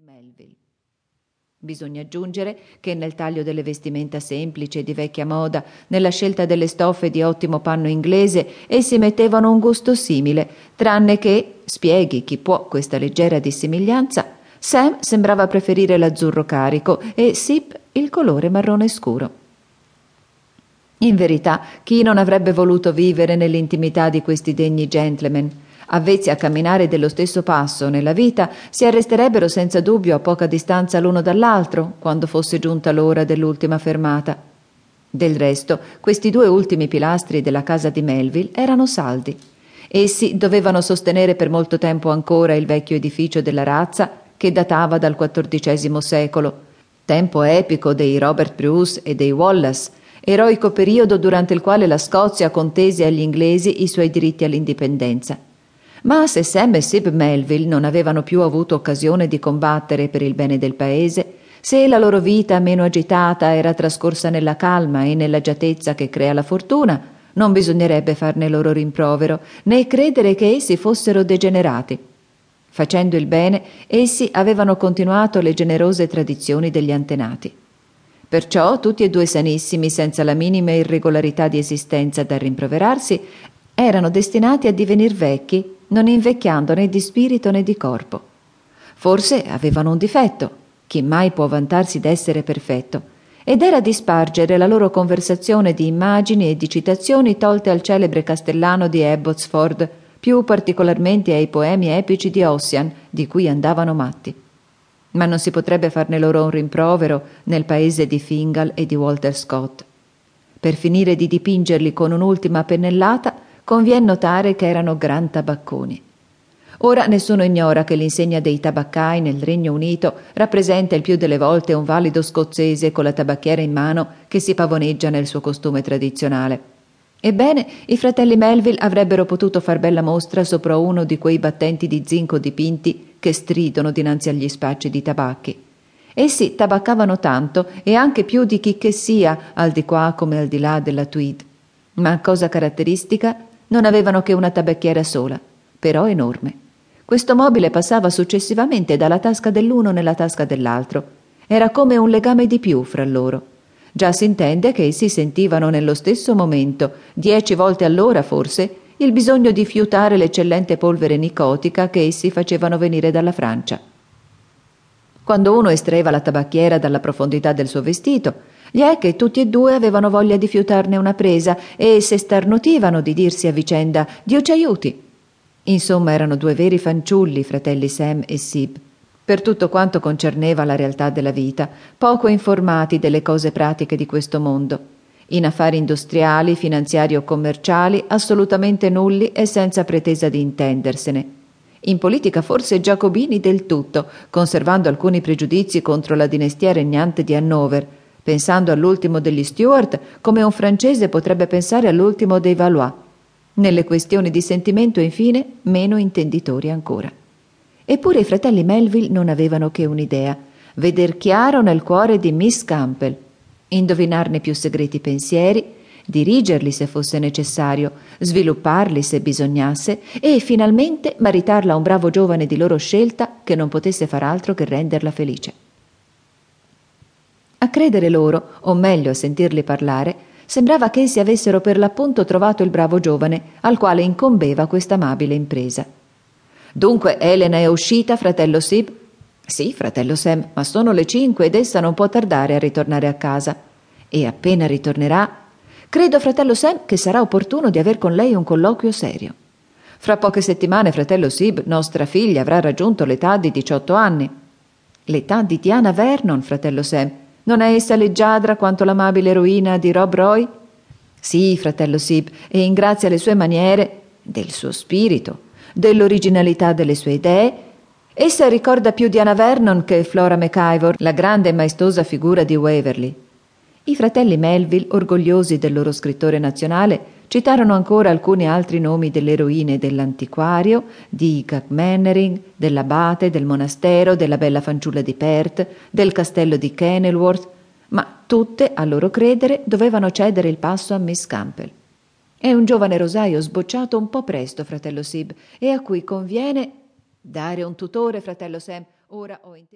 di Melville. Bisogna aggiungere che nel taglio delle vestimenta semplici e di vecchia moda, nella scelta delle stoffe di ottimo panno inglese, essi mettevano un gusto simile, tranne che, spieghi chi può questa leggera dissimiglianza, Sam sembrava preferire l'azzurro carico e Sip il colore marrone scuro. In verità, chi non avrebbe voluto vivere nell'intimità di questi degni gentleman? Avvezzi a camminare dello stesso passo nella vita, si arresterebbero senza dubbio a poca distanza l'uno dall'altro quando fosse giunta l'ora dell'ultima fermata. Del resto, questi due ultimi pilastri della casa di Melville erano saldi. Essi dovevano sostenere per molto tempo ancora il vecchio edificio della razza che datava dal XIV secolo, tempo epico dei Robert Bruce e dei Wallace, eroico periodo durante il quale la Scozia contese agli inglesi i suoi diritti all'indipendenza. Ma se Sam e Sib Melville non avevano più avuto occasione di combattere per il bene del paese, se la loro vita meno agitata era trascorsa nella calma e nell'agiatezza che crea la fortuna, non bisognerebbe farne loro rimprovero, né credere che essi fossero degenerati. Facendo il bene, essi avevano continuato le generose tradizioni degli antenati. Perciò tutti e due sanissimi, senza la minima irregolarità di esistenza da rimproverarsi, erano destinati a divenir vecchi non invecchiando né di spirito né di corpo. Forse avevano un difetto, chi mai può vantarsi d'essere perfetto, ed era di spargere la loro conversazione di immagini e di citazioni tolte al celebre castellano di Abbotsford, più particolarmente ai poemi epici di Ossian, di cui andavano matti. Ma non si potrebbe farne loro un rimprovero nel paese di Fingal e di Walter Scott. Per finire di dipingerli con un'ultima pennellata, convien notare che erano gran tabacconi. Ora nessuno ignora che l'insegna dei tabaccai nel Regno Unito rappresenta il più delle volte un valido scozzese con la tabacchiera in mano che si pavoneggia nel suo costume tradizionale. Ebbene, i fratelli Melville avrebbero potuto far bella mostra sopra uno di quei battenti di zinco dipinti che stridono dinanzi agli spacci di tabacchi. Essi tabaccavano tanto e anche più di chi che sia, al di qua come al di là della Tweed. Ma cosa caratteristica non avevano che una tabacchiera sola, però enorme. Questo mobile passava successivamente dalla tasca dell'uno nella tasca dell'altro. Era come un legame di più fra loro. Già si intende che essi sentivano nello stesso momento, dieci volte all'ora forse, il bisogno di fiutare l'eccellente polvere nicotica che essi facevano venire dalla Francia. Quando uno estraeva la tabacchiera dalla profondità del suo vestito, gli è che tutti e due avevano voglia di fiutarne una presa e se starnutivano di dirsi a vicenda Dio ci aiuti. Insomma, erano due veri fanciulli, fratelli Sam e Sib, per tutto quanto concerneva la realtà della vita, poco informati delle cose pratiche di questo mondo. In affari industriali, finanziari o commerciali, assolutamente nulli e senza pretesa di intendersene. In politica forse giacobini del tutto, conservando alcuni pregiudizi contro la dinastia regnante di Hannover, pensando all'ultimo degli Stuart come un francese potrebbe pensare all'ultimo dei Valois. Nelle questioni di sentimento, infine, meno intenditori ancora. Eppure i fratelli Melville non avevano che un'idea, veder chiaro nel cuore di Miss Campbell, indovinarne più segreti pensieri, dirigerli se fosse necessario, svilupparli se bisognasse e finalmente maritarla a un bravo giovane di loro scelta che non potesse far altro che renderla felice. A credere loro, o meglio a sentirli parlare, sembrava che essi avessero per l'appunto trovato il bravo giovane al quale incombeva questa amabile impresa. Dunque Elena è uscita, fratello Sib? Sì, fratello Sam, ma sono le cinque ed essa non può tardare a ritornare a casa. E appena ritornerà, credo, fratello Sam, che sarà opportuno di aver con lei un colloquio serio. Fra poche settimane, fratello Sib, nostra figlia avrà raggiunto l'età di diciotto anni. L'età di Diana Vernon, fratello Sam, non è essa leggiadra quanto l'amabile eroina di Rob Roy? Sì, fratello Sib, e in grazia alle sue maniere, del suo spirito, dell'originalità delle sue idee, essa ricorda più Diana Vernon che Flora McIvor, la grande e maestosa figura di Waverley. I fratelli Melville, orgogliosi del loro scrittore nazionale, Citarono ancora alcuni altri nomi delle eroine dell'antiquario, di Gagmannering, dell'abate, del monastero, della bella fanciulla di Perth, del castello di Kenilworth, ma tutte, a loro credere, dovevano cedere il passo a Miss Campbell. È un giovane rosaio sbocciato un po' presto, fratello Sib, e a cui conviene dare un tutore, fratello Sam. Ora ho inteso.